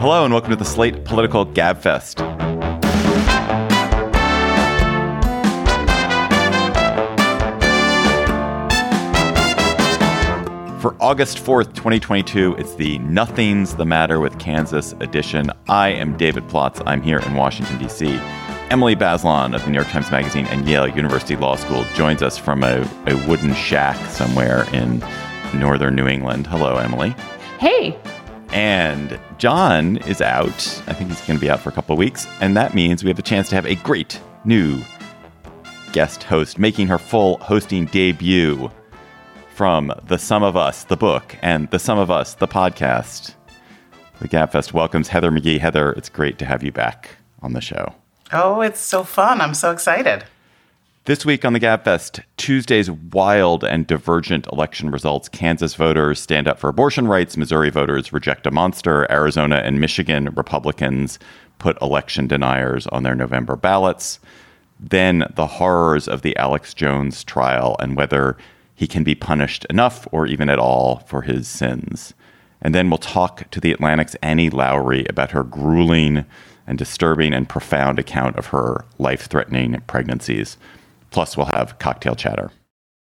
Hello and welcome to the Slate Political Gabfest. For August 4th, 2022, it's the Nothing's the Matter with Kansas edition. I am David Plotz. I'm here in Washington, D.C. Emily Bazelon of the New York Times Magazine and Yale University Law School joins us from a, a wooden shack somewhere in northern New England. Hello, Emily. Hey. And John is out. I think he's going to be out for a couple of weeks. And that means we have a chance to have a great new guest host making her full hosting debut from The Sum of Us, the book, and The Sum of Us, the podcast. The Gabfest welcomes Heather McGhee. Heather, it's great to have you back on the show. Oh, it's so fun. I'm so excited. This week on the Gabfest, Tuesday's wild and divergent election results. Kansas voters stand up for abortion rights. Missouri voters reject a monster. Arizona and Michigan Republicans put election deniers on their November ballots. Then the horrors of the Alex Jones trial and whether he can be punished enough or even at all for his sins. And then we'll talk to the Atlantic's Annie Lowrey about her grueling and disturbing and profound account of her life threatening pregnancies. Plus, we'll have cocktail chatter.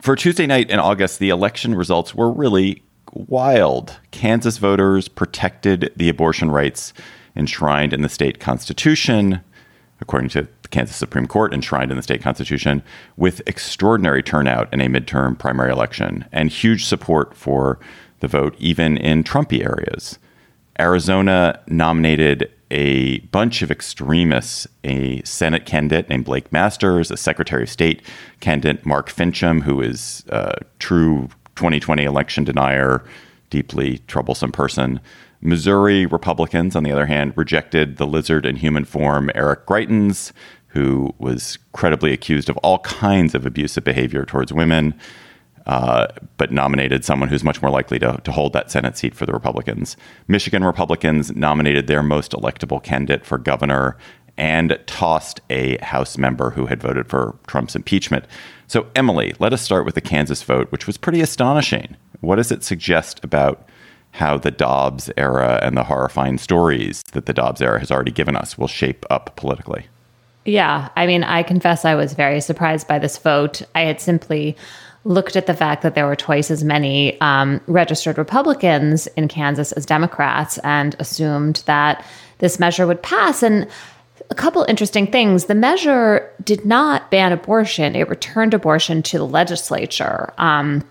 For Tuesday night in August, the election results were really wild. Kansas voters protected the abortion rights enshrined in the state constitution, according to the Kansas Supreme Court, enshrined in the state constitution, with extraordinary turnout in a midterm primary election and huge support for the vote, even in Trumpy areas. Arizona nominated a bunch of extremists, a Senate candidate named Blake Masters, a Secretary of State candidate, Mark Finchem, who is a true 2020 election denier, deeply troublesome person. Missouri Republicans, on the other hand, rejected the lizard in human form, Eric Greitens, who was credibly accused of all kinds of abusive behavior towards women uh, but nominated someone who's much more likely to, to hold that Senate seat for the Republicans. Michigan Republicans nominated their most electable candidate for governor and tossed a House member who had voted for Trump's impeachment. So, Emily, let us start with the Kansas vote, which was pretty astonishing. What does it suggest about how the Dobbs era and the horrifying stories that the Dobbs era has already given us will shape up politically? Yeah, I mean, I confess I was very surprised by this vote. I had simply looked at the fact that there were twice as many um, registered Republicans in Kansas as Democrats and assumed that this measure would pass. And a couple interesting things. The measure did not ban abortion, it returned abortion to the legislature. Um,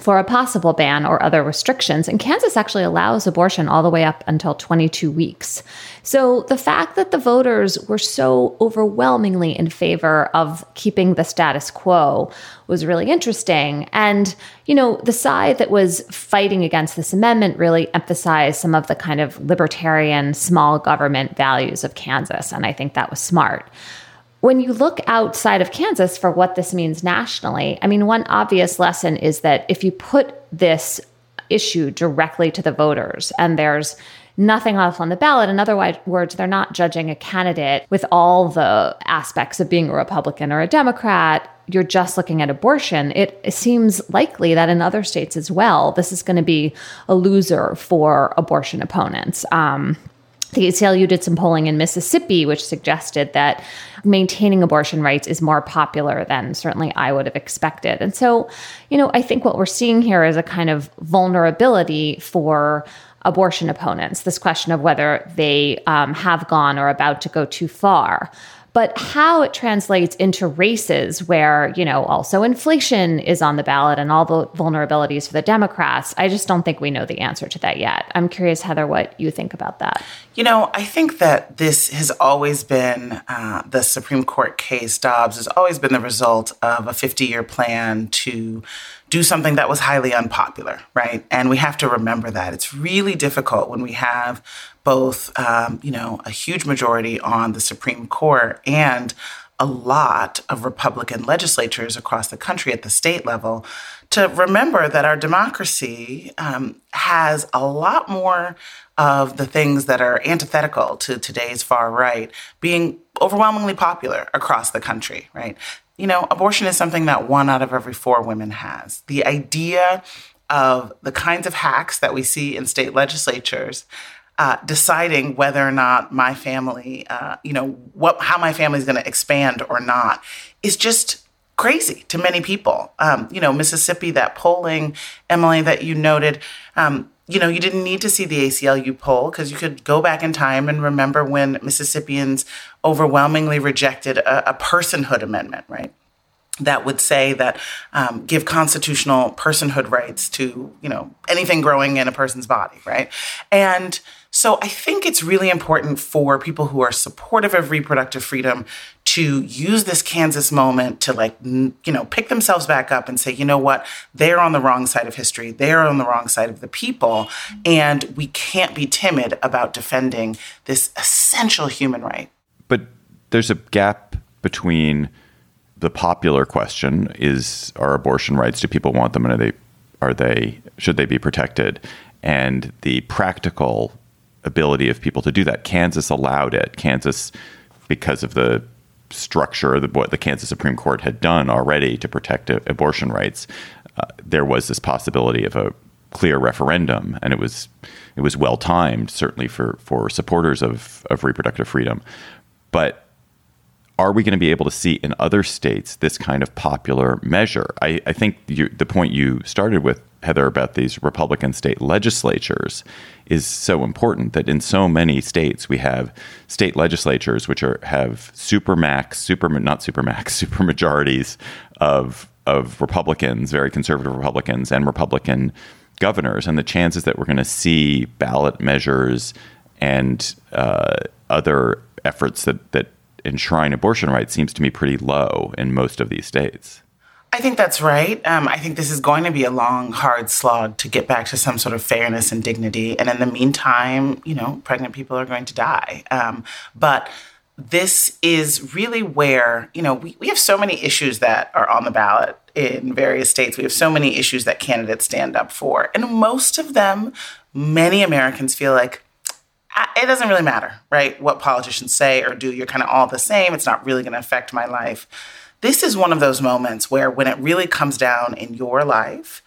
for a possible ban or other restrictions. And Kansas actually allows abortion all the way up until 22 weeks. So the fact that the voters were so overwhelmingly in favor of keeping the status quo was really interesting. And, you know, the side that was fighting against this amendment really emphasized some of the kind of libertarian small government values of Kansas. And I think that was smart when you look outside of Kansas for what this means nationally, I mean, one obvious lesson is that if you put this issue directly to the voters and there's nothing else on the ballot, in other words, they're not judging a candidate with all the aspects of being a Republican or a Democrat. You're just looking at abortion. It, seems likely that in other states as well, this is going to be a loser for abortion opponents. Um, the ACLU did some polling in Mississippi, which suggested that maintaining abortion rights is more popular than certainly I would have expected. And so, you know, I think what we're seeing here is a kind of vulnerability for abortion opponents this question of whether they um, have gone or about to go too far but how it translates into races where, you know, also inflation is on the ballot and all the vulnerabilities for the Democrats, I just don't think we know the answer to that yet. I'm curious, Heather, what you think about that. You know, I think that this has always been uh, the Supreme Court case, Dobbs, has always been the result of a 50 year plan to do something that was highly unpopular, right? And we have to remember that it's really difficult when we have both, um, you know, a huge majority on the Supreme Court and a lot of Republican legislatures across the country at the state level to remember that our democracy um, has a lot more of the things that are antithetical to today's far right being overwhelmingly popular across the country, right? You know, abortion is something that one out of every four women has. The idea of the kinds of hacks that we see in state legislatures uh, deciding whether or not my family, uh, you know, what how my family is going to expand or not, is just crazy to many people. Um, you know, Mississippi, that polling, Emily, that you noted. Um, you know, you didn't need to see the ACLU poll because you could go back in time and remember when Mississippians overwhelmingly rejected a, a personhood amendment, right? that would say that um, give constitutional personhood rights to you know anything growing in a person's body right and so i think it's really important for people who are supportive of reproductive freedom to use this kansas moment to like you know pick themselves back up and say you know what? They're on the wrong side of history. They're on the wrong side of the people. And we can't be timid about defending this essential human right. But there's a gap between the popular question is are abortion rights do people want them and are they are they should they be protected and the practical ability of people to do that. Kansas allowed it. Kansas because of the structure of what the Kansas Supreme Court had done already to protect abortion rights uh, there was this possibility of a clear referendum and it was it was well timed certainly for for supporters of of reproductive freedom. But are we going to be able to see in other states this kind of popular measure? I, I think you, the point you started with, Heather, about these Republican state legislatures is so important that in so many states we have state legislatures which are have super max, super not super max, super majorities of of Republicans, very conservative Republicans, and Republican governors, and the chances that we're going to see ballot measures and uh, other efforts that that enshrine abortion rights seems to me pretty low in most of these states. I think that's right. Um, I think this is going to be a long, hard slog to get back to some sort of fairness and dignity. And in the meantime, you know, pregnant people are going to die. Um, but this is really where, you know, we, we have so many issues that are on the ballot in various states. We have so many issues that candidates stand up for. And most of them, many Americans feel like, it doesn't really matter, right? What politicians say or do, you're kind of all the same. It's not really going to affect my life. This is one of those moments where, when it really comes down in your life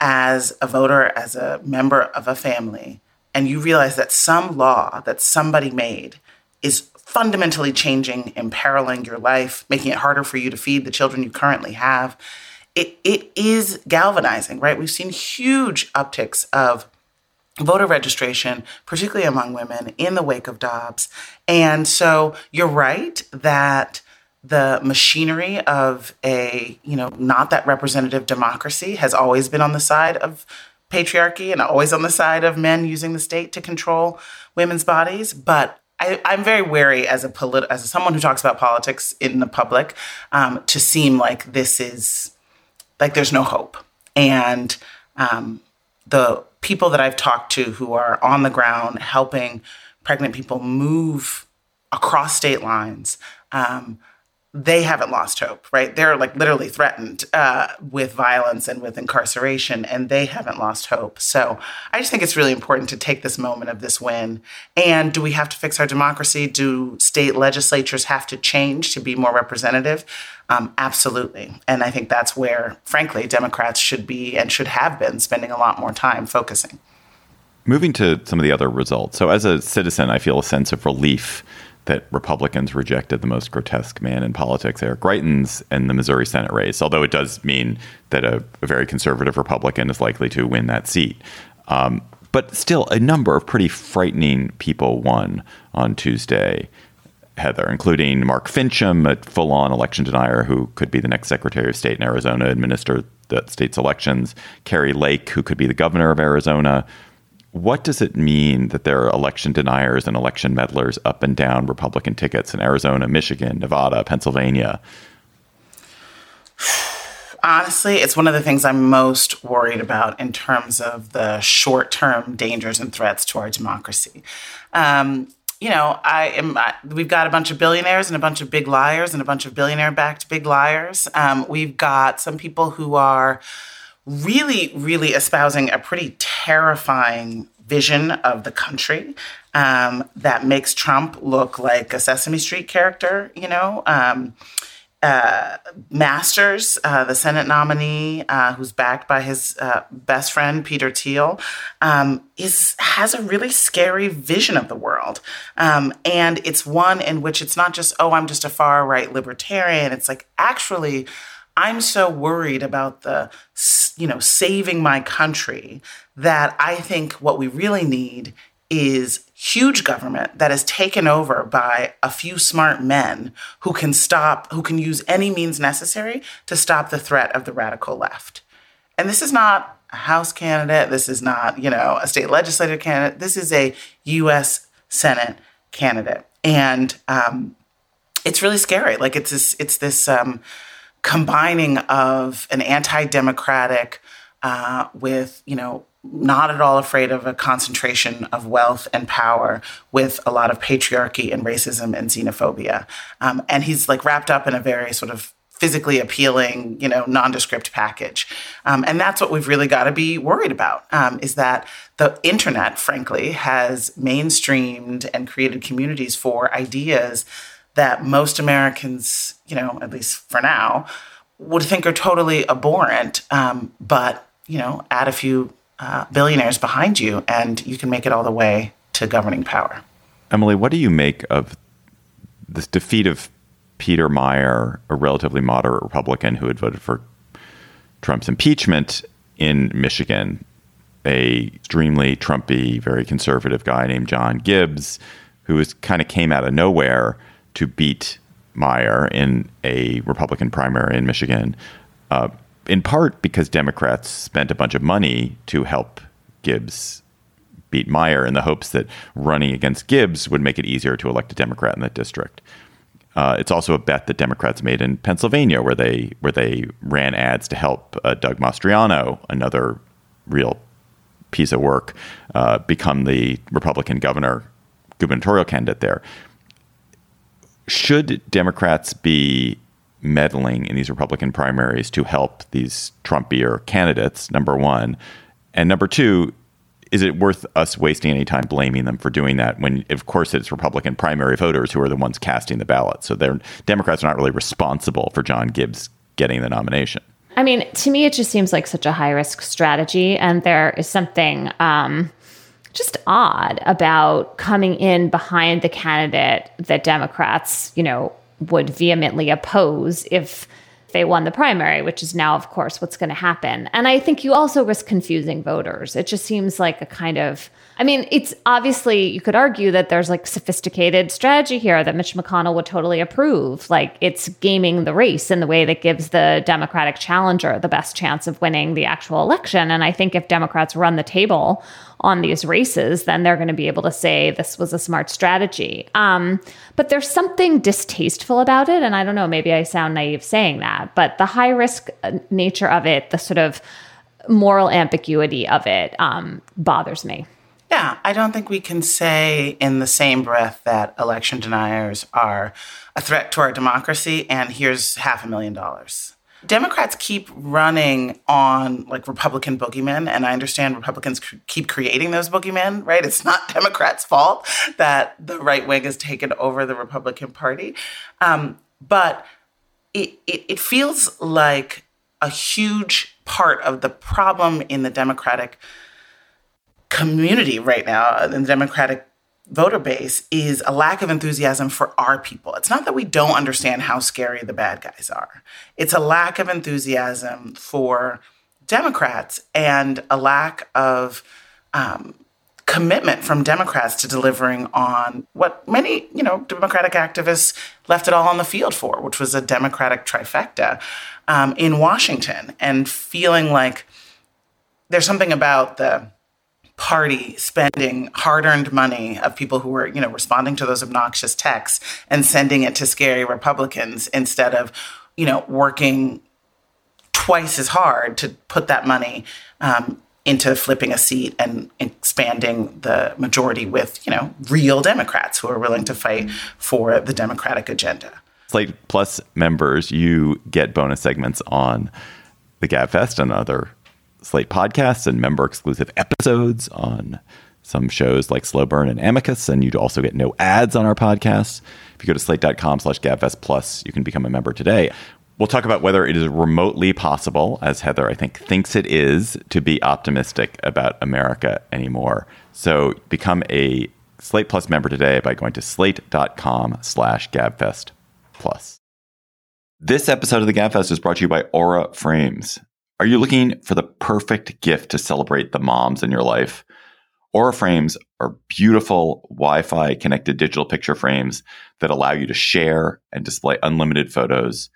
as a voter, as a member of a family, and you realize that some law that somebody made is fundamentally changing, imperiling your life, making it harder for you to feed the children you currently have, it, it is galvanizing, right? We've seen huge upticks of voter registration, particularly among women, in the wake of Dobbs. And so you're right that the machinery of a, you know, not that representative democracy has always been on the side of patriarchy and always on the side of men using the state to control women's bodies. But I, am very wary as a polit- as someone who talks about politics in the public um, to seem like this is like there's no hope. And um, the people that I've talked to who are on the ground helping pregnant people move across state lines, um, they haven't lost hope, right? They're like literally threatened uh, with violence and with incarceration, and they haven't lost hope. So I just think it's really important to take this moment of this win. And do we have to fix our democracy? Do state legislatures have to change to be more representative? Um, absolutely. And I think that's where, frankly, Democrats should be and should have been spending a lot more time focusing. Moving to some of the other results. So, as a citizen, I feel a sense of relief that Republicans rejected the most grotesque man in politics, Eric Greitens, in the Missouri Senate race, although it does mean that a, a very conservative Republican is likely to win that seat. Um, but still, a number of pretty frightening people won on Tuesday, Heather, including Mark Finchem, a full on election denier who could be the next Secretary of State in Arizona, administer the state's elections, Kari Lake, who could be the governor of Arizona, what does it mean that there are election deniers and election meddlers up and down Republican tickets in Arizona, Michigan, Nevada, Pennsylvania? honestly, it's one of the things I'm most worried about in terms of the short term dangers and threats to our democracy. Um, you know, I am. I, we've got a bunch of billionaires and a bunch of big liars and a bunch of billionaire-backed big liars. Um, we've got some people who are really, really espousing a pretty terrifying vision of the country um, that makes Trump look like a Sesame Street character. You know. Um, uh, Masters, uh, the Senate nominee, uh, who's backed by his uh, best friend Peter Thiel, um, is has a really scary vision of the world, um, and it's one in which it's not just oh I'm just a far right libertarian. It's like actually I'm so worried about the you know saving my country that I think what we really need is huge government that is taken over by a few smart men who can stop, who can use any means necessary to stop the threat of the radical left. And this is not a House candidate. This is not, you know, a state legislative candidate. This is a U.S. Senate candidate, and um, it's really scary. Like it's this, it's this um, combining of an anti-democratic uh, with, you know, not at all afraid of a concentration of wealth and power with a lot of patriarchy and racism and xenophobia. Um, and he's like wrapped up in a very sort of physically appealing, you know, nondescript package. Um, and that's what we've really got to be worried about um, is that the internet, frankly, has mainstreamed and created communities for ideas that most Americans, you know, at least for now, would think are totally abhorrent. Um, but, you know, add a few uh, billionaires behind you, and you can make it all the way to governing power. Emily, what do you make of this defeat of Peter Meijer, a relatively moderate Republican who had voted for Trump's impeachment in Michigan? A extremely Trumpy, very conservative guy named John Gibbs, who kind of came out of nowhere to beat Meijer in a Republican primary in Michigan. Uh, in part because Democrats spent a bunch of money to help Gibbs beat Meijer in the hopes that running against Gibbs would make it easier to elect a Democrat in that district. Uh, it's also a bet that Democrats made in Pennsylvania, where they where they ran ads to help uh, Doug Mastriano, another real piece of work, uh, become the Republican governor gubernatorial candidate there. Should Democrats be meddling in these Republican primaries to help these Trumpier candidates, number one. And number two, is it worth us wasting any time blaming them for doing that when, of course, it's Republican primary voters who are the ones casting the ballot? So they're, Democrats are not really responsible for John Gibbs getting the nomination. I mean, to me, it just seems like such a high risk strategy. And there is something um, just odd about coming in behind the candidate that Democrats, you know, would vehemently oppose if they won the primary, which is now, of course, what's going to happen. And I think you also risk confusing voters. It just seems like a kind of, I mean, it's obviously, you could argue that there's like sophisticated strategy here that Mitch McConnell would totally approve. Like it's gaming the race in the way that gives the Democratic challenger the best chance of winning the actual election. And I think if Democrats run the table on these races, then they're going to be able to say this was a smart strategy. Um, but there's something distasteful about it. And I don't know, maybe I sound naive saying that, but the high risk uh, nature of it, the sort of moral ambiguity of it um, bothers me. Yeah, I don't think we can say in the same breath that election deniers are a threat to our democracy and here's half a million dollars. Democrats keep running on like Republican boogeymen, and I understand Republicans c- keep creating those boogeymen, right? It's not Democrats' fault that the right wing has taken over the Republican Party. Um, but it, it, it feels like a huge part of the problem in the Democratic community right now, in the Democratic voter base is a lack of enthusiasm for our people. It's not that we don't understand how scary the bad guys are, it's a lack of enthusiasm for Democrats and a lack of um, commitment from Democrats to delivering on what many, you know, Democratic activists left it all on the field for, which was a Democratic trifecta um, in Washington, and feeling like there's something about the party spending hard-earned money of people who were, you know, responding to those obnoxious texts and sending it to scary Republicans instead of, you know, working twice as hard to put that money um, into flipping a seat and expanding the majority with, you know, real Democrats who are willing to fight for the Democratic agenda. Slate Plus members, you get bonus segments on the GabFest and other Slate podcasts and member exclusive episodes on some shows like Slow Burn and Amicus, and you'd also get no ads on our podcasts. If you go to slate.com slash gabfest plus, you can become a member today. We'll talk about whether it is remotely possible, as Heather, I think, thinks it is, to be optimistic about America anymore. So become a Slate Plus member today by going to slate.com slash gabfest plus. This episode of the Gabfest is brought to you by Aura Frames. Are you looking for the perfect gift to celebrate the moms in your life? Aura frames are beautiful Wi Fi connected digital picture frames that allow you to share and display unlimited photos.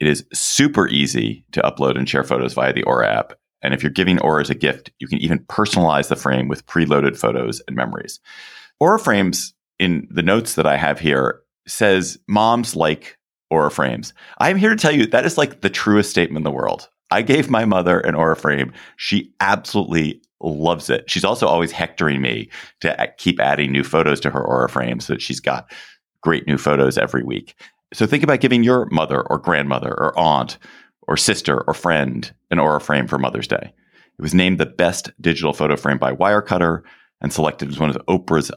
It is super easy to upload and share photos via the Aura app. And if you're giving Aura as a gift, you can even personalize the frame with preloaded photos and memories. Aura frames, in the notes that I have here, says moms like Aura frames. I'm here to tell you that is like the truest statement in the world. I gave my mother an Aura frame. She absolutely loves it. She's also always hectoring me to keep adding new photos to her Aura frame so that she's got great new photos every week. So think about giving your mother or grandmother or aunt or sister or friend an Aura frame for Mother's Day. It was named the best digital photo frame by Wirecutter and selected as one of Oprah's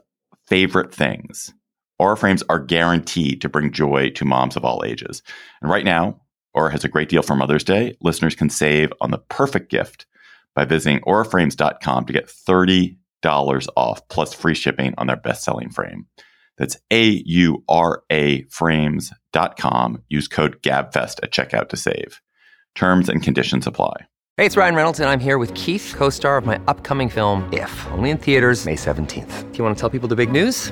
favorite things. Aura frames are guaranteed to bring joy to moms of all ages. And right now, Aura has a great deal for Mother's Day. Listeners can save on the perfect gift by visiting auraframes.com to get $30 off plus free shipping on their best selling frame. That's A U R A frames.com. Use code GABFEST at checkout to save. Terms and conditions apply. Hey, it's Ryan Reynolds, and I'm here with Keith, co star of my upcoming film, If, only in theaters, May 17th. Do you want to tell people the big news?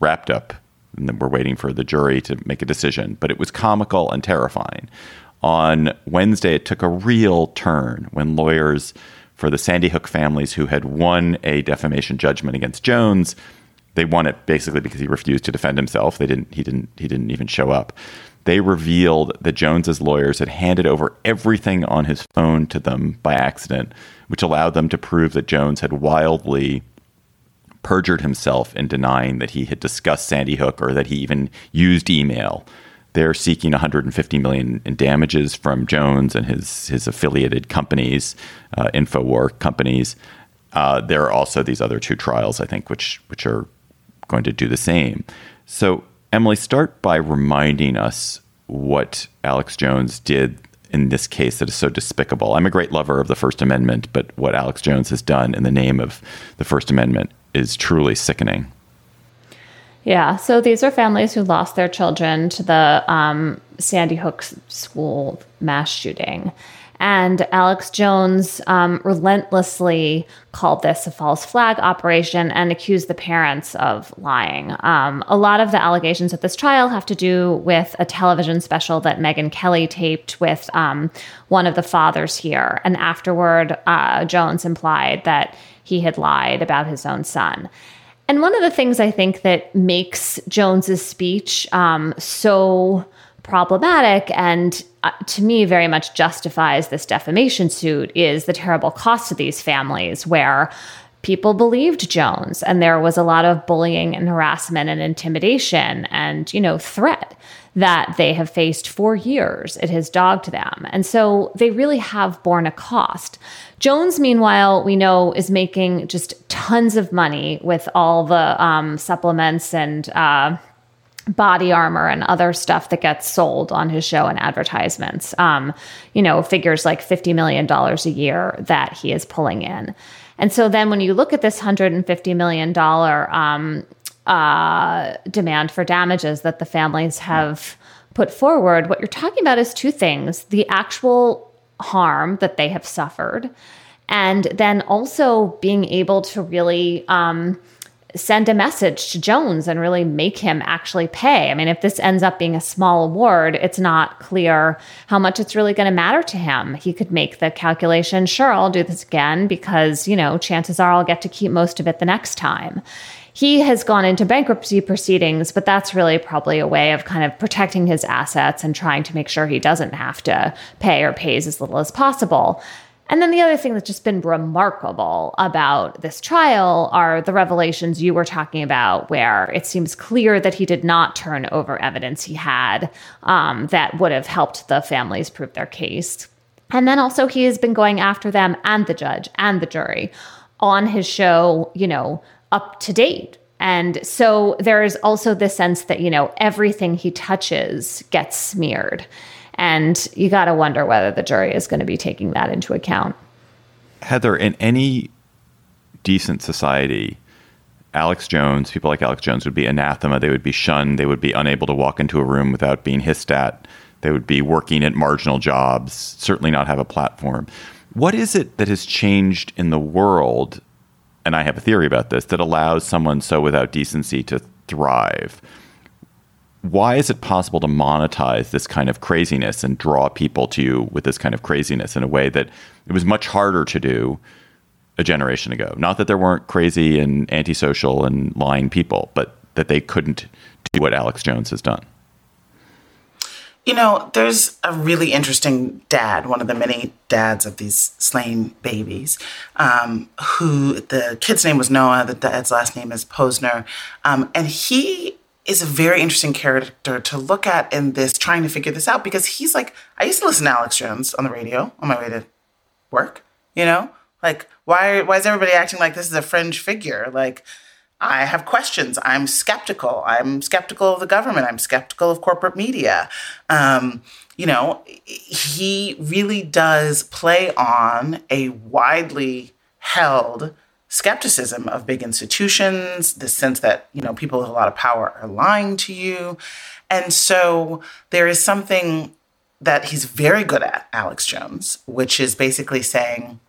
wrapped up. And then we're waiting for the jury to make a decision. But it was comical and terrifying. On Wednesday, it took a real turn when lawyers for the Sandy Hook families who had won a defamation judgment against Jones, they won it basically because he refused to defend himself. They didn't. He didn't. He didn't even show up. They revealed that Jones's lawyers had handed over everything on his phone to them by accident, which allowed them to prove that Jones had wildly perjured himself in denying that he had discussed Sandy Hook or that he even used email. They're seeking 150 million in damages from Jones and his his affiliated companies, uh, Infowar companies. Uh, there are also these other two trials, I think, which which are going to do the same. So, Emily, start by reminding us what Alex Jones did in this case that is so despicable. I'm a great lover of the First Amendment, but what Alex Jones has done in the name of the First Amendment is truly sickening. Yeah. So these are families who lost their children to the um, Sandy Hook school mass shooting. And Alex Jones um, relentlessly called this a false flag operation and accused the parents of lying. Um, a lot of the allegations at this trial have to do with a television special that Megyn Kelly taped with um, one of the fathers here. And afterward, uh, Jones implied that he had lied about his own son. And one of the things I think that makes Jones's speech um, so problematic and uh, to me very much justifies this defamation suit is the terrible cost to these families where people believed Jones and there was a lot of bullying and harassment and intimidation and you know threat that they have faced for years. It has dogged them. And so they really have borne a cost. Jones, meanwhile, we know is making just tons of money with all the um, supplements and uh, body armor and other stuff that gets sold on his show and advertisements. Um, you know, figures like $50 million a year that he is pulling in. And so then when you look at this $150 million um, uh, demand for damages that the families have put forward, what you're talking about is two things the actual harm that they have suffered, and then also being able to really. Um, send a message to Jones and really make him actually pay. I mean, if this ends up being a small award, it's not clear how much it's really going to matter to him. He could make the calculation, sure, I'll do this again because, you know, chances are I'll get to keep most of it the next time. He has gone into bankruptcy proceedings, but that's really probably a way of kind of protecting his assets and trying to make sure he doesn't have to pay or pays as little as possible. And then the other thing that's just been remarkable about this trial are the revelations you were talking about, where it seems clear that he did not turn over evidence he had um, that would have helped the families prove their case. And then also, he has been going after them and the judge and the jury on his show, you know, up to date. And so there is also the sense that, you know, everything he touches gets smeared. And you got to wonder whether the jury is going to be taking that into account. Heather, in any decent society, Alex Jones, people like Alex Jones would be anathema. They would be shunned. They would be unable to walk into a room without being hissed at. They would be working at marginal jobs, certainly not have a platform. What is it that has changed in the world? And I have a theory about this that allows someone so without decency to thrive why is it possible to monetize this kind of craziness and draw people to you with this kind of craziness in a way that it was much harder to do a generation ago? Not that there weren't crazy and antisocial and lying people, but that they couldn't do what Alex Jones has done. You know, there's a really interesting dad, one of the many dads of these slain babies, um, who the kid's name was Noah, the dad's last name is Pozner. Um, and he is a very interesting character to look at in this, trying to figure this out because he's like, I used to listen to Alex Jones on the radio on my way to work, you know? Like, why, why is everybody acting like this is a fringe figure? Like, I have questions. I'm skeptical. I'm skeptical of the government. I'm skeptical of corporate media. Um, you know, he really does play on a widely held skepticism of big institutions, the sense that, you know, people with a lot of power are lying to you. And so there is something that he's very good at, Alex Jones, which is basically saying,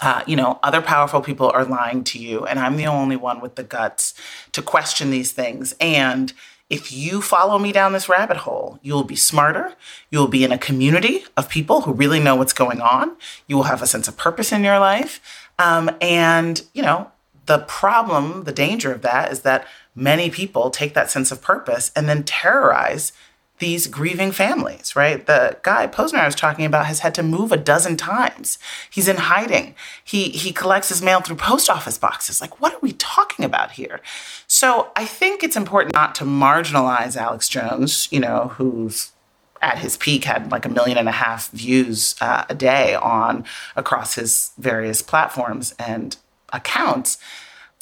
uh, you know, other powerful people are lying to you, and I'm the only one with the guts to question these things. And if you follow me down this rabbit hole, you'll be smarter. You'll be in a community of people who really know what's going on. You will have a sense of purpose in your life. Um, and, you know, the problem, the danger of that is that many people take that sense of purpose and then terrorize these grieving families, right? The guy Pozner I was talking about has had to move a dozen times. He's in hiding. He he collects his mail through post office boxes. Like, what are we talking about here? So I think it's important not to marginalize Alex Jones, you know, who's at his peak had like a million and a half views uh, a day on across his various platforms and accounts,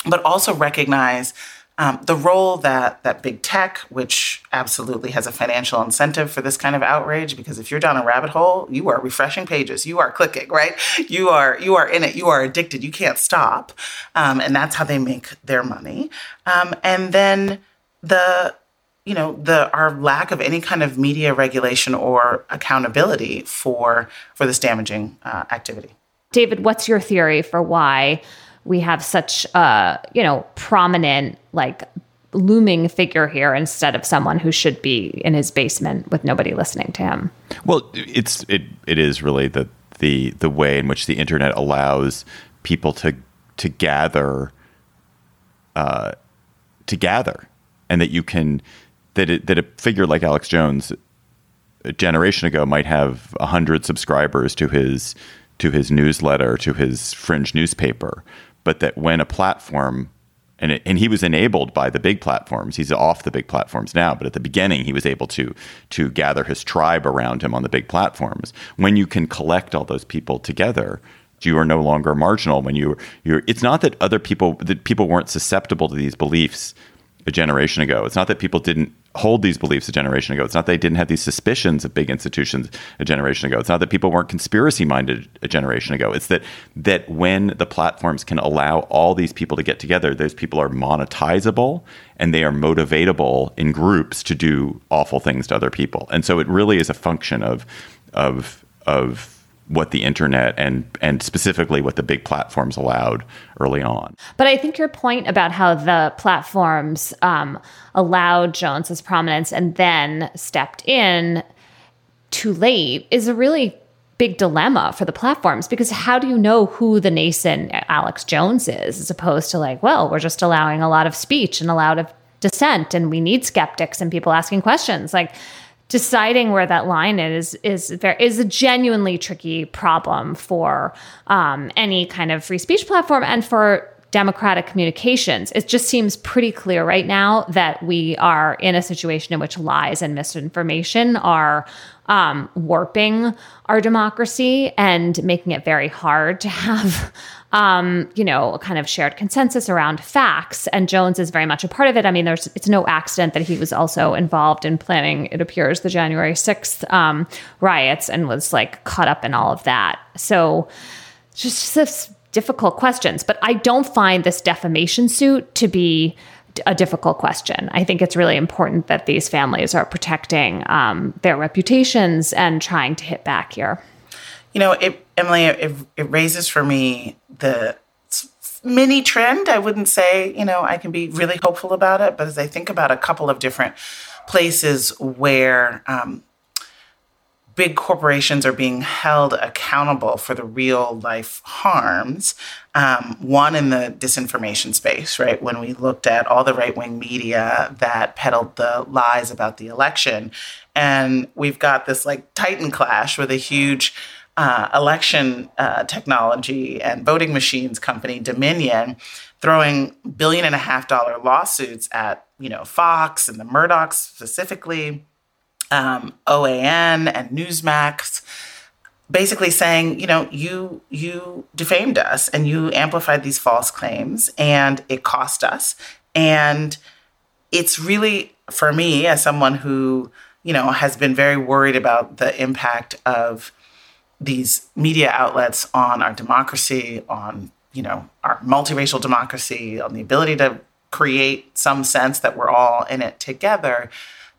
but also recognize um, the role that that big tech, which absolutely has a financial incentive for this kind of outrage, because if you're down a rabbit hole, you are refreshing pages, you are clicking, right? You are you are in it, you are addicted, you can't stop, um, and that's how they make their money. Um, and then the you know the our lack of any kind of media regulation or accountability for for this damaging uh, activity. David, what's your theory for why we have such a you know prominent like looming figure here instead of someone who should be in his basement with nobody listening to him? Well, it's it it is really the the the way in which the internet allows people to to gather uh, to gather and that you can that it, that a figure like Alex Jones a generation ago might have a hundred subscribers to his to his newsletter to his fringe newspaper, but that when a platform and it, and he was enabled by the big platforms. He's off the big platforms now, but at the beginning he was able to to gather his tribe around him on the big platforms. When you can collect all those people together, you are no longer marginal. When you you're, it's not that other people that people weren't susceptible to these beliefs a generation ago. It's not that people didn't hold these beliefs a generation ago. It's not that they didn't have these suspicions of big institutions a generation ago. It's not that people weren't conspiracy minded a generation ago. It's that that when the platforms can allow all these people to get together, those people are monetizable and they are motivatable in groups to do awful things to other people. And so it really is a function of of of what the internet and and specifically what the big platforms allowed early on. But I think your point about how the platforms um, allowed Jones's prominence and then stepped in too late is a really big dilemma for the platforms because how do you know who the nascent Alex Jones is as opposed to like, well, we're just allowing a lot of speech and a lot of dissent and we need skeptics and people asking questions like deciding where that line is is very, is a genuinely tricky problem for um, any kind of free speech platform and for democratic communications. It just seems pretty clear right now that we are in a situation in which lies and misinformation are um, warping our democracy and making it very hard to have um, you know, kind of shared consensus around facts. And Jones is very much a part of it. I mean, there's it's no accident that he was also involved in planning, it appears, the January 6th um, riots and was like caught up in all of that. So just this difficult questions. But I don't find this defamation suit to be a difficult question. I think it's really important that these families are protecting um, their reputations and trying to hit back here. You know, it, Emily, it, it raises for me the mini trend. I wouldn't say, you know, I can be really hopeful about it, but as I think about a couple of different places where um, big corporations are being held accountable for the real life harms. Um, one in the disinformation space, right? When we looked at all the right wing media that peddled the lies about the election. And we've got this like Titan clash with a huge uh, election uh, technology and voting machines company Dominion throwing billion and a half dollar lawsuits at you know Fox and the Murdochs specifically, um, OAN and Newsmax, basically saying you know you you defamed us and you amplified these false claims and it cost us. And it's really for me as someone who you know has been very worried about the impact of these media outlets on our democracy, on you know our multiracial democracy, on the ability to create some sense that we're all in it together,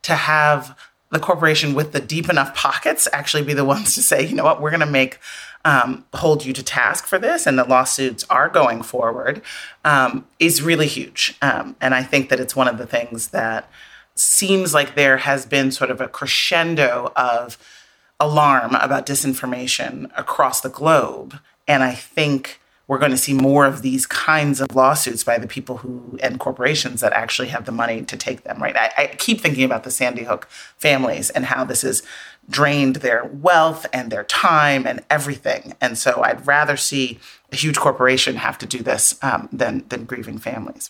to have the corporation with the deep enough pockets actually be the ones to say, you know what, we're going to make um, hold you to task for this, and the lawsuits are going forward, um, is really huge. Um, and I think that it's one of the things that seems like there has been sort of a crescendo of alarm about disinformation across the globe. And I think we're going to see more of these kinds of lawsuits by the people who and corporations that actually have the money to take them, right? I, I keep thinking about the Sandy Hook families and how this has drained their wealth and their time and everything. And so I'd rather see a huge corporation have to do this um, than, than grieving families.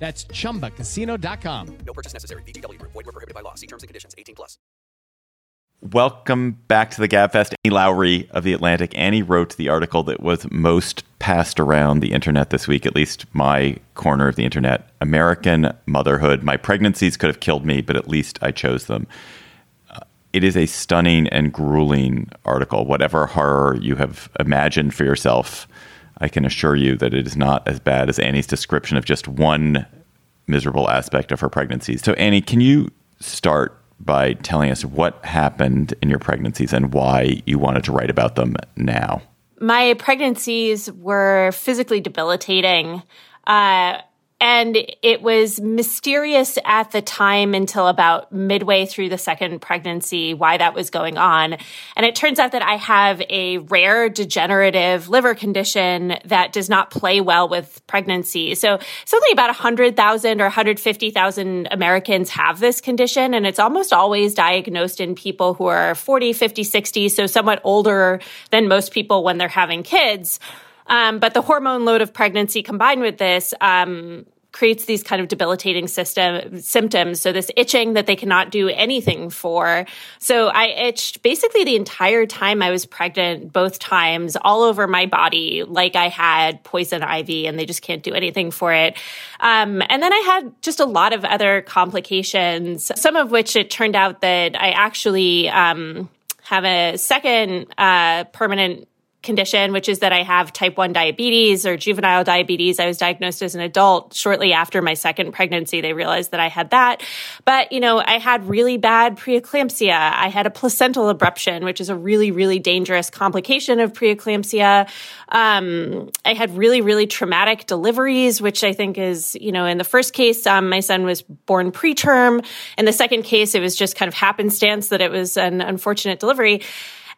That's ChumbaCasino.com. No purchase necessary. VGW. Void were prohibited by law. See terms and conditions. 18 plus. Welcome back to the Gabfest. Annie Lowrey of The Atlantic. Annie wrote the article that was most passed around the internet this week, at least my corner of the internet. American Motherhood. My pregnancies could have killed me, but at least I chose them. Uh, it is a stunning and grueling article. Whatever horror you have imagined for yourself – I can assure you that it is not as bad as Annie's description of just one miserable aspect of her pregnancy. So, Annie, can you start by telling us what happened in your pregnancies and why you wanted to write about them now? My pregnancies were physically debilitating. Uh, and it was mysterious at the time until about midway through the second pregnancy why that was going on. And it turns out that I have a rare degenerative liver condition that does not play well with pregnancy. So something about 100,000 or 150,000 Americans have this condition. And it's almost always diagnosed in people who are 40, 50, 60, so somewhat older than most people when they're having kids. Um, but the hormone load of pregnancy combined with this um, creates these kind of debilitating system symptoms. So this itching that they cannot do anything for. So I itched basically the entire time I was pregnant, both times, all over my body, like I had poison ivy, and they just can't do anything for it. Um, and then I had just a lot of other complications, some of which it turned out that I actually um, have a second uh, permanent condition, which is that I have type 1 diabetes or juvenile diabetes. I was diagnosed as an adult shortly after my second pregnancy. They realized that I had that. But, you know, I had really bad preeclampsia. I had a placental abruption, which is a really, really dangerous complication of preeclampsia. Um, I had really, really traumatic deliveries, which I think is, you know, in the first case, um, my son was born preterm. In the second case, it was just kind of happenstance that it was an unfortunate delivery.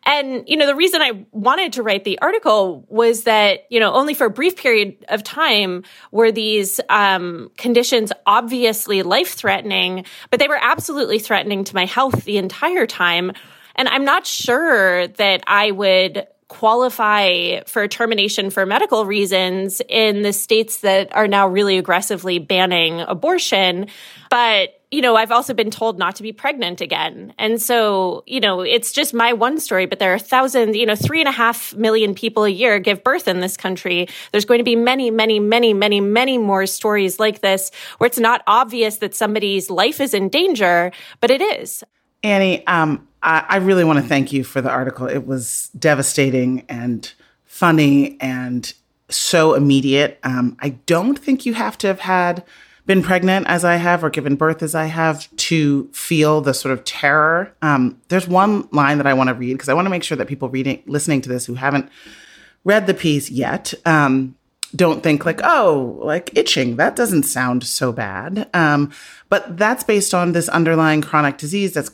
And, you know, the reason I wanted to write the article was that, you know, only for a brief period of time were these um, conditions obviously life threatening, but they were absolutely threatening to my health the entire time. And I'm not sure that I would qualify for termination for medical reasons in the states that are now really aggressively banning abortion. But you know, I've also been told not to be pregnant again. And so, you know, it's just my one story, but there are thousands, you know, three and a half million people a year give birth in this country. There's going to be many, many, many, many, many more stories like this where it's not obvious that somebody's life is in danger, but it is. Annie, um, I, I really want to thank you for the article. It was devastating and funny and so immediate. Um, I don't think you have to have had been pregnant as I have or given birth as I have to feel the sort of terror. Um, there's one line that I want to read because I want to make sure that people reading, listening to this who haven't read the piece yet, um, don't think like, oh, like itching. That doesn't sound so bad. Um, but that's based on this underlying chronic disease that's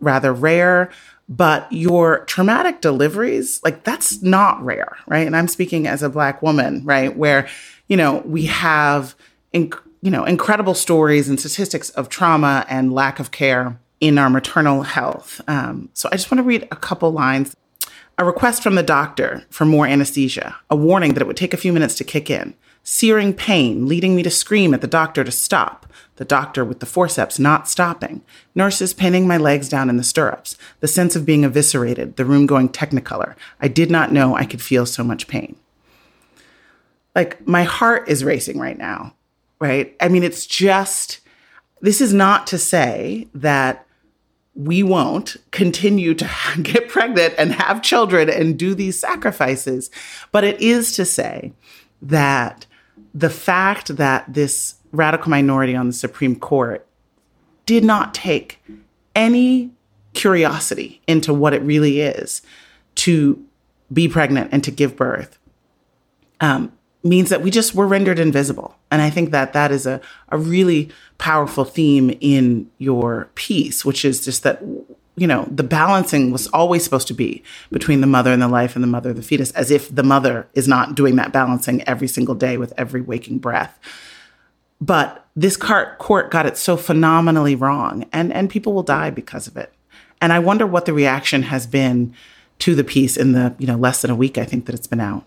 rather rare. But your traumatic deliveries, like that's not rare, right? And I'm speaking as a Black woman, right? Where, you know, we have inc- you know, incredible stories and statistics of trauma and lack of care in our maternal health. Um, so I just want to read a couple lines. A request from the doctor for more anesthesia, a warning that it would take a few minutes to kick in, searing pain leading me to scream at the doctor to stop, the doctor with the forceps not stopping, nurses pinning my legs down in the stirrups, the sense of being eviscerated, the room going technicolor. I did not know I could feel so much pain. Like my heart is racing right now right? I mean, it's just, this is not to say that we won't continue to get pregnant and have children and do these sacrifices, but it is to say that the fact that this radical minority on the Supreme Court did not take any curiosity into what it really is to be pregnant and to give birth um, means that we just were rendered invisible. And I think that that is a, a really powerful theme in your piece, which is just that, you know, the balancing was always supposed to be between the mother and the life and the mother of the fetus, as if the mother is not doing that balancing every single day with every waking breath. But this court got it so phenomenally wrong, and, and people will die because of it. And I wonder what the reaction has been to the piece in the, you know, less than a week I think that it's been out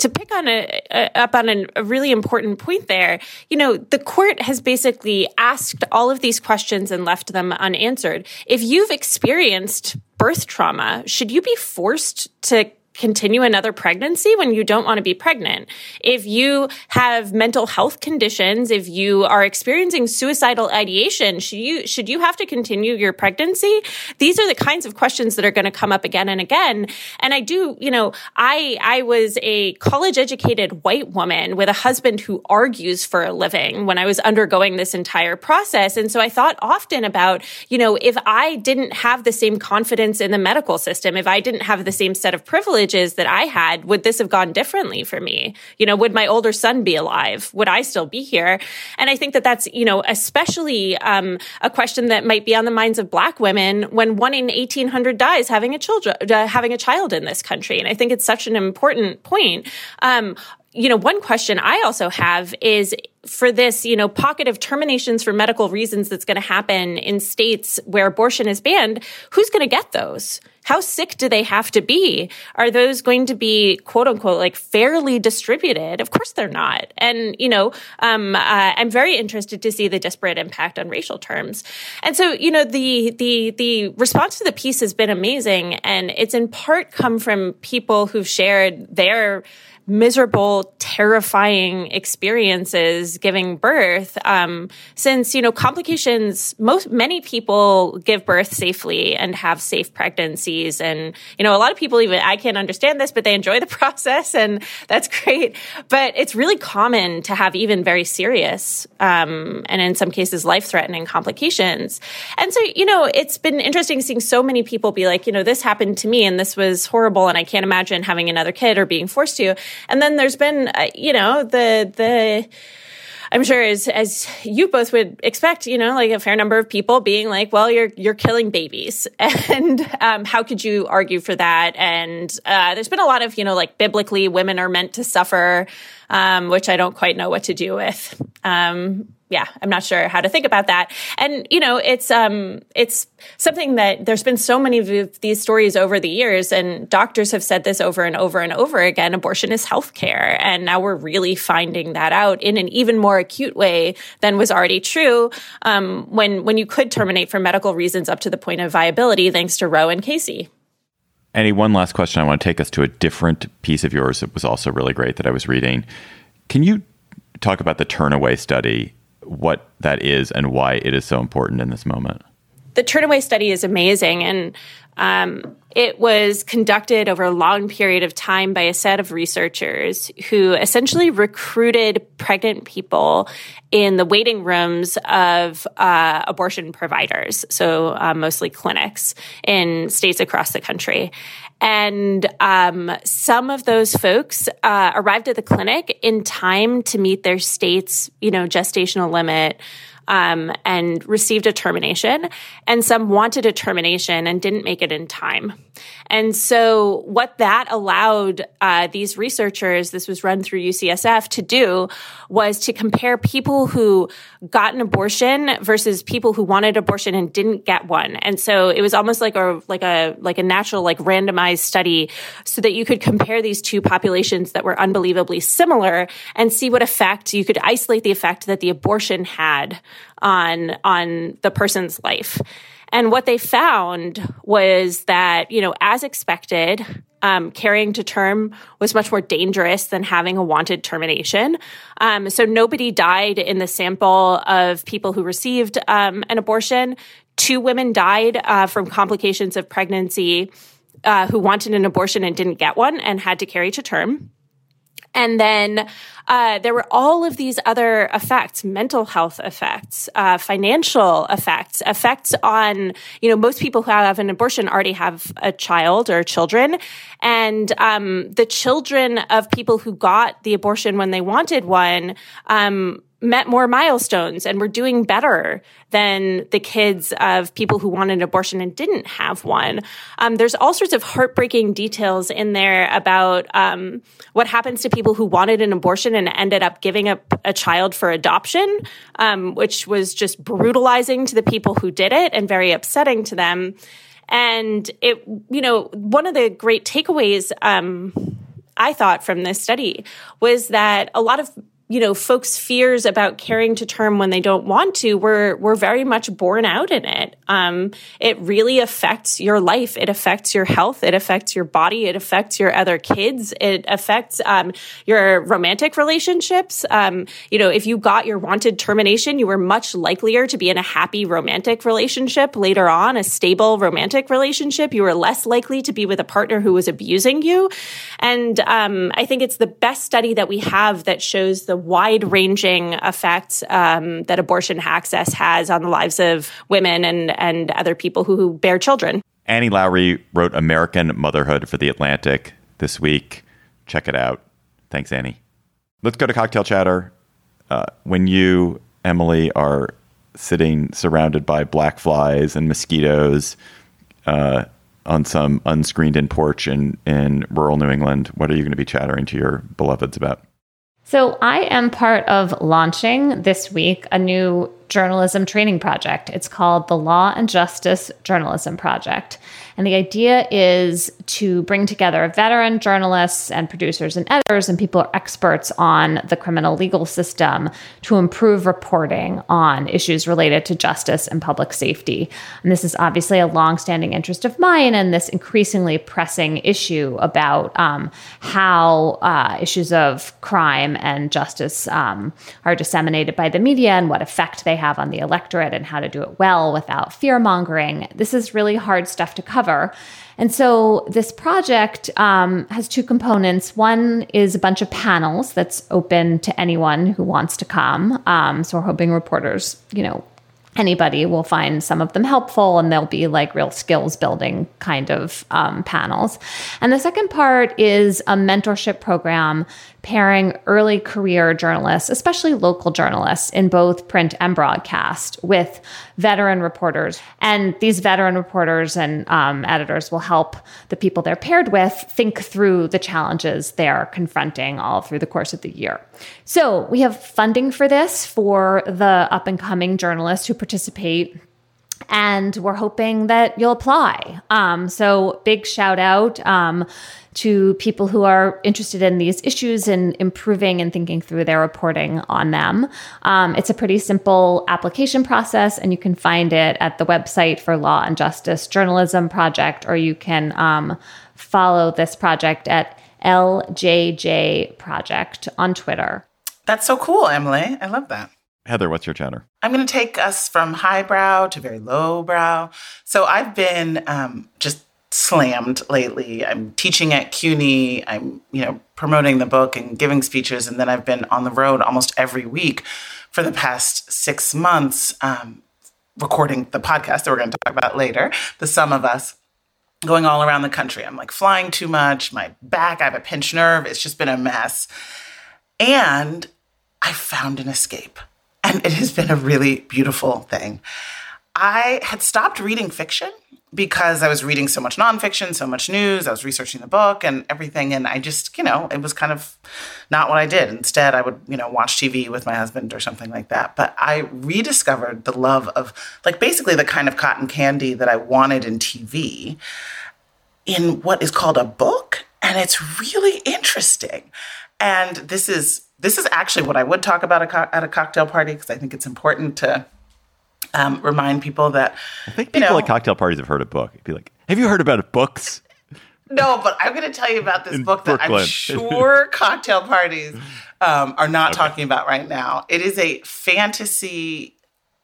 to pick on a, a up on a, a, really important point there, you know, the court has basically asked all of these questions and left them unanswered. If you've experienced birth trauma, should you be forced to continue another pregnancy when you don't want to be pregnant. If you have mental health conditions, if you are experiencing suicidal ideation, should you should you have to continue your pregnancy? These are the kinds of questions that are going to come up again and again. And I do, you know, I I was a college educated white woman with a husband who argues for a living when I was undergoing this entire process. And so I thought often about, you know, if I didn't have the same confidence in the medical system, if I didn't have the same set of privileges images that I had, would this have gone differently for me? You know, would my older son be alive? Would I still be here? And I think that that's, you know, especially um, a question that might be on the minds of black women when one in 1800 dies having a children, uh, having a child in this country. And I think it's such an important point. Um, you know, one question I also have is for this, you know, pocket of terminations for medical reasons that's going to happen in states where abortion is banned, who's going to get those? How sick do they have to be? Are those going to be quote unquote like fairly distributed? Of course they're not. And, you know, um, uh, I'm very interested to see the disparate impact on racial terms. And so, you know, the, the, the response to the piece has been amazing. And it's in part come from people who've shared their miserable, terrifying experiences giving birth. Um, since, you know, complications, most, many people give birth safely and have safe pregnancies. And, you know, a lot of people even, I can't understand this, but they enjoy the process and that's great. But it's really common to have even very serious, um, and in some cases, life threatening complications. And so, you know, it's been interesting seeing so many people be like, you know, this happened to me and this was horrible and I can't imagine having another kid or being forced to. And then there's been, uh, you know, the the. I'm sure as as you both would expect, you know, like a fair number of people being like, "Well, you're you're killing babies," and um, how could you argue for that? And uh, there's been a lot of, you know, like biblically, women are meant to suffer, um, which I don't quite know what to do with. Um, yeah, I'm not sure how to think about that. And you know, it's um, it's something that there's been so many of these stories over the years, and doctors have said this over and over and over again. Abortion is healthcare, and now we're really finding that out in an even more acute way than was already true um, when when you could terminate for medical reasons up to the point of viability, thanks to Roe and Casey. Annie, one last question. I want to take us to a different piece of yours that was also really great that I was reading. Can you talk about the Turnaway study what that is and why it is so important in this moment. The Turnaway study is amazing, and um, it was conducted over a long period of time by a set of researchers who essentially recruited pregnant people in the waiting rooms of uh, abortion providers, so uh, mostly clinics in states across the country. And um, some of those folks uh, arrived at the clinic in time to meet their state's, you know, gestational limit um, and received a termination, and some wanted a termination and didn't make it in time. And so, what that allowed uh, these researchers, this was run through UCSF, to do was to compare people who got an abortion versus people who wanted abortion and didn't get one. And so, it was almost like a like a like a natural like randomized study, so that you could compare these two populations that were unbelievably similar and see what effect you could isolate the effect that the abortion had on on the person's life. And what they found was that, you know, as expected, um, carrying to term was much more dangerous than having a wanted termination. Um, so nobody died in the sample of people who received um, an abortion. Two women died uh, from complications of pregnancy uh, who wanted an abortion and didn't get one and had to carry to term. And then uh, there were all of these other effects, mental health effects, uh, financial effects, effects on, you know, most people who have an abortion already have a child or children. And um, the children of people who got the abortion when they wanted one, um, met more milestones and were doing better than the kids of people who wanted an abortion and didn't have one. Um, there's all sorts of heartbreaking details in there about um, what happens to people who wanted an abortion and ended up giving up a child for adoption, um, which was just brutalizing to the people who did it and very upsetting to them. And it, you know, one of the great takeaways um, I thought from this study was that a lot of you know, folks' fears about carrying to term when they don't want to were were very much borne out in it. Um, it really affects your life. It affects your health. It affects your body. It affects your other kids. It affects um, your romantic relationships. Um, you know, if you got your wanted termination, you were much likelier to be in a happy romantic relationship later on, a stable romantic relationship. You were less likely to be with a partner who was abusing you. And um, I think it's the best study that we have that shows the wide ranging effects um, that abortion access has on the lives of women and, and other people who, who bear children. Annie Lowrey wrote American Motherhood for The Atlantic. this week. Check it out. Thanks, Annie. Let's go to cocktail chatter. Uh, when you, Emily, are sitting surrounded by black flies and mosquitoes uh, on some unscreened in porch in, in rural New England, what are you going to be chattering to your beloveds about? So, I am part of launching this week a new journalism training project. It's called the Law and Justice Journalism Project. And the idea is to bring together veteran journalists and producers and editors and people who are experts on the criminal legal system to improve reporting on issues related to justice and public safety. And this is obviously a longstanding interest of mine and this increasingly pressing issue about um, how uh, issues of crime and justice um, are disseminated by the media and what effect they have on the electorate and how to do it well without fear mongering. This is really hard stuff to cover. And so this project um, has two components. One is a bunch of panels that's open to anyone who wants to come. Um, so we're hoping reporters, you know, anybody will find some of them helpful and they'll be like real skills building kind of um, panels. And the second part is a mentorship program pairing early career journalists, especially local journalists in both print and broadcast, with veteran reporters. And these veteran reporters and um, editors will help the people they're paired with think through the challenges they're confronting all through the course of the year. So we have funding for this for the up and coming journalists who participate and we're hoping that you'll apply. Um, so, big shout out um, to people who are interested in these issues and improving and thinking through their reporting on them. Um, it's a pretty simple application process, and you can find it at the website for Law and Justice Journalism Project, or you can um, follow this project at LJJ Project on Twitter. That's so cool, Emily. I love that. Heather, what's your chatter? I'm going to take us from highbrow to very lowbrow. So I've been um, just slammed lately. I'm teaching at CUNY. I'm, you know, promoting the book and giving speeches, and then I've been on the road almost every week for the past six months, um, recording the podcast that we're going to talk about later. The sum of us going all around the country. I'm like flying too much. My back, I have a pinched nerve. It's just been a mess, and I found an escape, and it has been a really beautiful thing. I had stopped reading fiction because I was reading so much nonfiction, so much news. I was researching the book and everything. And I just, you know, it was kind of not what I did. Instead, I would, you know, watch TV with my husband or something like that. But I rediscovered the love of, like, basically the kind of cotton candy that I wanted in TV in what is called a book. And it's really interesting. And this is, this is actually what I would talk about at a cocktail party because I think it's important to um, remind people that I think people you know, at cocktail parties have heard a book. Be like, have you heard about books? No, but I'm going to tell you about this In book that Brooklyn. I'm sure cocktail parties um, are not okay. talking about right now. It is a fantasy,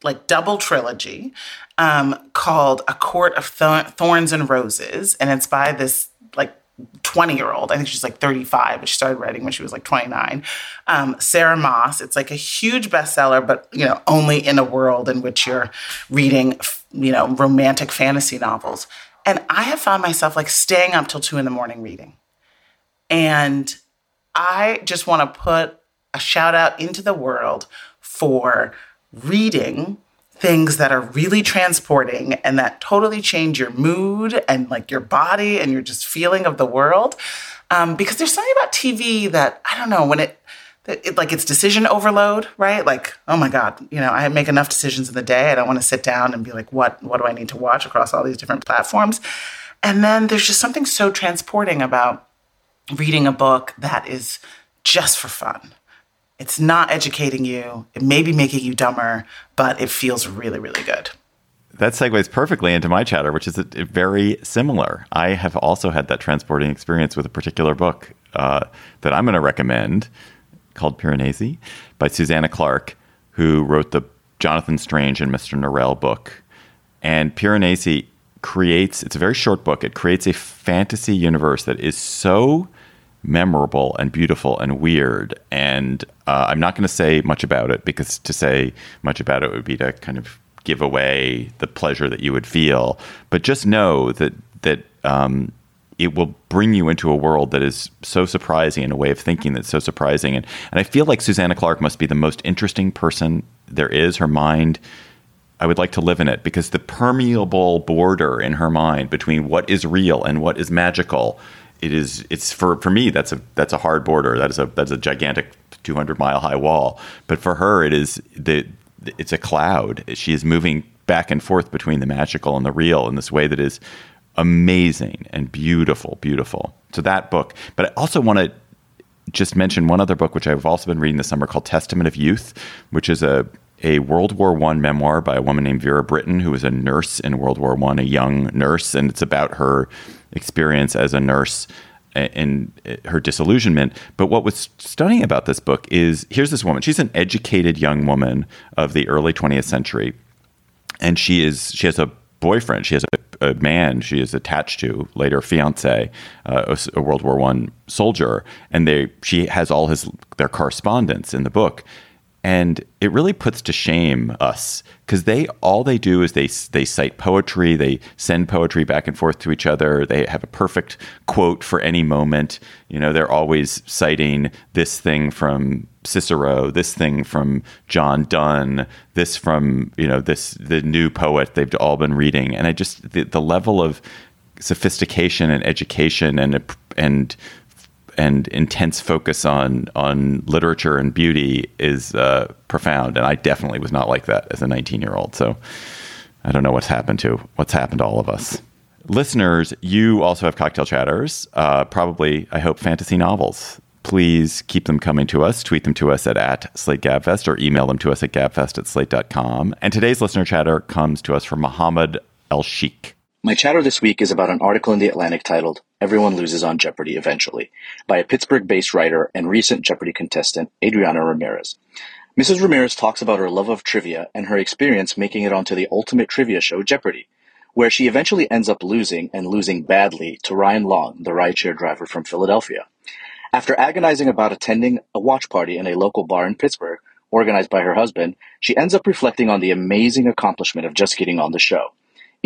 like double trilogy um, called A Court of Thorns and Roses, and it's by this like 20 year old. I think she's like 35, but she started writing when she was like 29. Um, Sarah Maas. It's like a huge bestseller, but you know, only in a world in which you're reading, you know, romantic fantasy novels. And I have found myself like staying up till two in the morning reading. And I just want to put a shout out into the world for reading things that are really transporting and that totally change your mood and like your body and your just feeling of the world. Um, because there's something about TV that I don't know when it, it, like it's decision overload, right? Like, oh my God, you know, I make enough decisions in the day. I don't want to sit down and be like, what, what do I need to watch across all these different platforms? And then there's just something so transporting about reading a book that is just for fun it's not educating you. It may be making you dumber, but it feels really, really good. That segues perfectly into my chatter, which is a, a very similar. I have also had that transporting experience with a particular book uh, that I'm going to recommend called Piranesi by Susanna Clarke, who wrote the Jonathan Strange and Mr. Norrell book. And Piranesi creates, it's a very short book, it creates a fantasy universe that is so memorable and beautiful and weird. And uh, I'm not going to say much about it because to say much about it would be to kind of give away the pleasure that you would feel. But just know that that um, it will bring you into a world that is so surprising and a way of thinking that's so surprising. And and I feel like Susanna Clarke must be the most interesting person there is. Her mind I would like to live in it because the permeable border in her mind between what is real and what is magical, it is it's for for me that's a that's a hard border. That is a that's a gigantic 200 mile high wall. But for her, it is the it's a cloud. She is moving back and forth between the magical and the real in this way that is amazing and beautiful, beautiful. So that book. But I also want to just mention one other book which I've also been reading this summer called Testament of Youth, which is a a World War One memoir by a woman named Vera Brittain, who was a nurse in World War One, a young nurse, and it's about her experience as a nurse and her disillusionment. But what was stunning about this book is here's this woman. She's an educated young woman of the early 20th century, and she is she has a boyfriend. She has a, a man she is attached to, later fiance, uh, a, a World War One soldier, and they she has all his their correspondence in the book and it really puts to shame us because they all they do is they they cite poetry they send poetry back and forth to each other they have a perfect quote for any moment. You know they're always citing this thing from Cicero this thing from John Donne this from you know this the new poet they've all been reading. And I just the, the level of sophistication and education and and and intense focus on on literature and beauty is uh, profound. And I definitely was not like that as a 19 year old. So I don't know what's happened to what's happened to all of us. Listeners, you also have cocktail chatters. Uh, probably, I hope, fantasy novels. Please keep them coming to us. Tweet them to us at, at SlateGabFest or email them to us at gabfest at slate.com. And today's listener chatter comes to us from Muhammad El Sheikh. My chatter this week is about an article in The Atlantic titled Everyone Loses on Jeopardy Eventually by a Pittsburgh based writer and recent Jeopardy contestant, Adriana Ramirez. Mrs. Ramirez talks about her love of trivia and her experience making it onto the ultimate trivia show, Jeopardy, where she eventually ends up losing and losing badly to Ryan Long, the rideshare driver from Philadelphia. After agonizing about attending a watch party in a local bar in Pittsburgh, organized by her husband, she ends up reflecting on the amazing accomplishment of just getting on the show.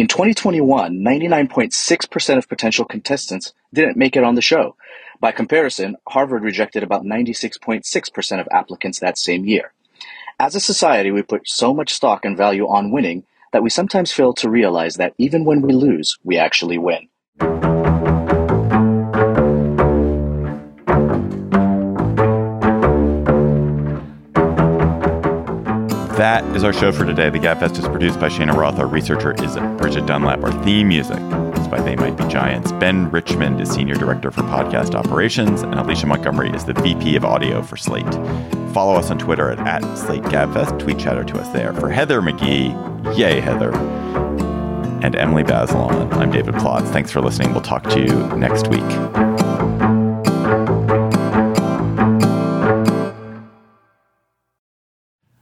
In 2021, 99.6% of potential contestants didn't make it on the show. By comparison, Harvard rejected about 96.6% of applicants that same year. As a society, we put so much stock and value on winning that we sometimes fail to realize that even when we lose, we actually win. That is our show for today. The Gabfest is produced by Shana Roth. Our researcher is Bridget Dunlap. Our theme music is by They Might Be Giants. Ben Richmond is Senior Director for Podcast Operations, and Alicia Montgomery is the VP of Audio for Slate. Follow us on Twitter at, at Slate. Tweet chatter to us there. For Heather McGhee, yay, Heather, and Emily Bazelon, I'm David Plotz. Thanks for listening. We'll talk to you next week.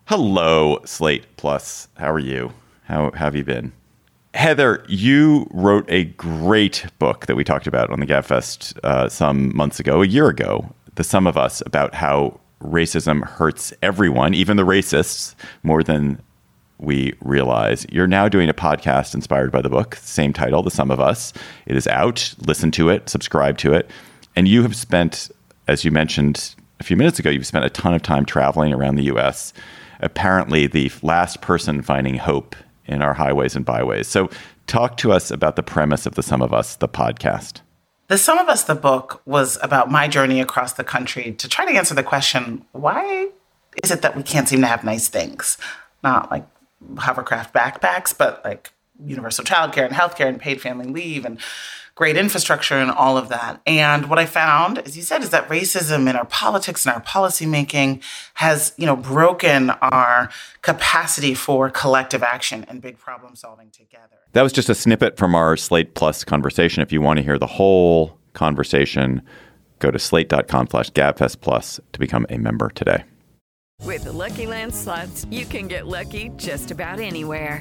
Hello, Slate Plus. How are you? How, have you been? Heather, you wrote a great book that we talked about on the Gabfest uh, some months ago, a year ago, The Sum of Us, about how racism hurts everyone, even the racists, more than we realize. You're now doing a podcast inspired by the book, same title, The Sum of Us. It is out. Listen to it, subscribe to it. And you have spent, as you mentioned a few minutes ago, you've spent a ton of time traveling around the US apparently the last person finding hope in our highways and byways. So, talk to us about the premise of The Sum of Us, the podcast. The Sum of Us, the book, was about my journey across the country to try to answer the question why is it that we can't seem to have nice things? Not like hovercraft backpacks, but like universal childcare and healthcare and paid family leave and great infrastructure and all of that. And what I found, as you said, is that racism in our politics and our policymaking has, you know, broken our capacity for collective action and big problem solving together. That was just a snippet from our Slate Plus conversation. If you want to hear the whole conversation, go to slate.com slash gabfest plus to become a member today. With the Lucky Land slots, you can get lucky just about anywhere.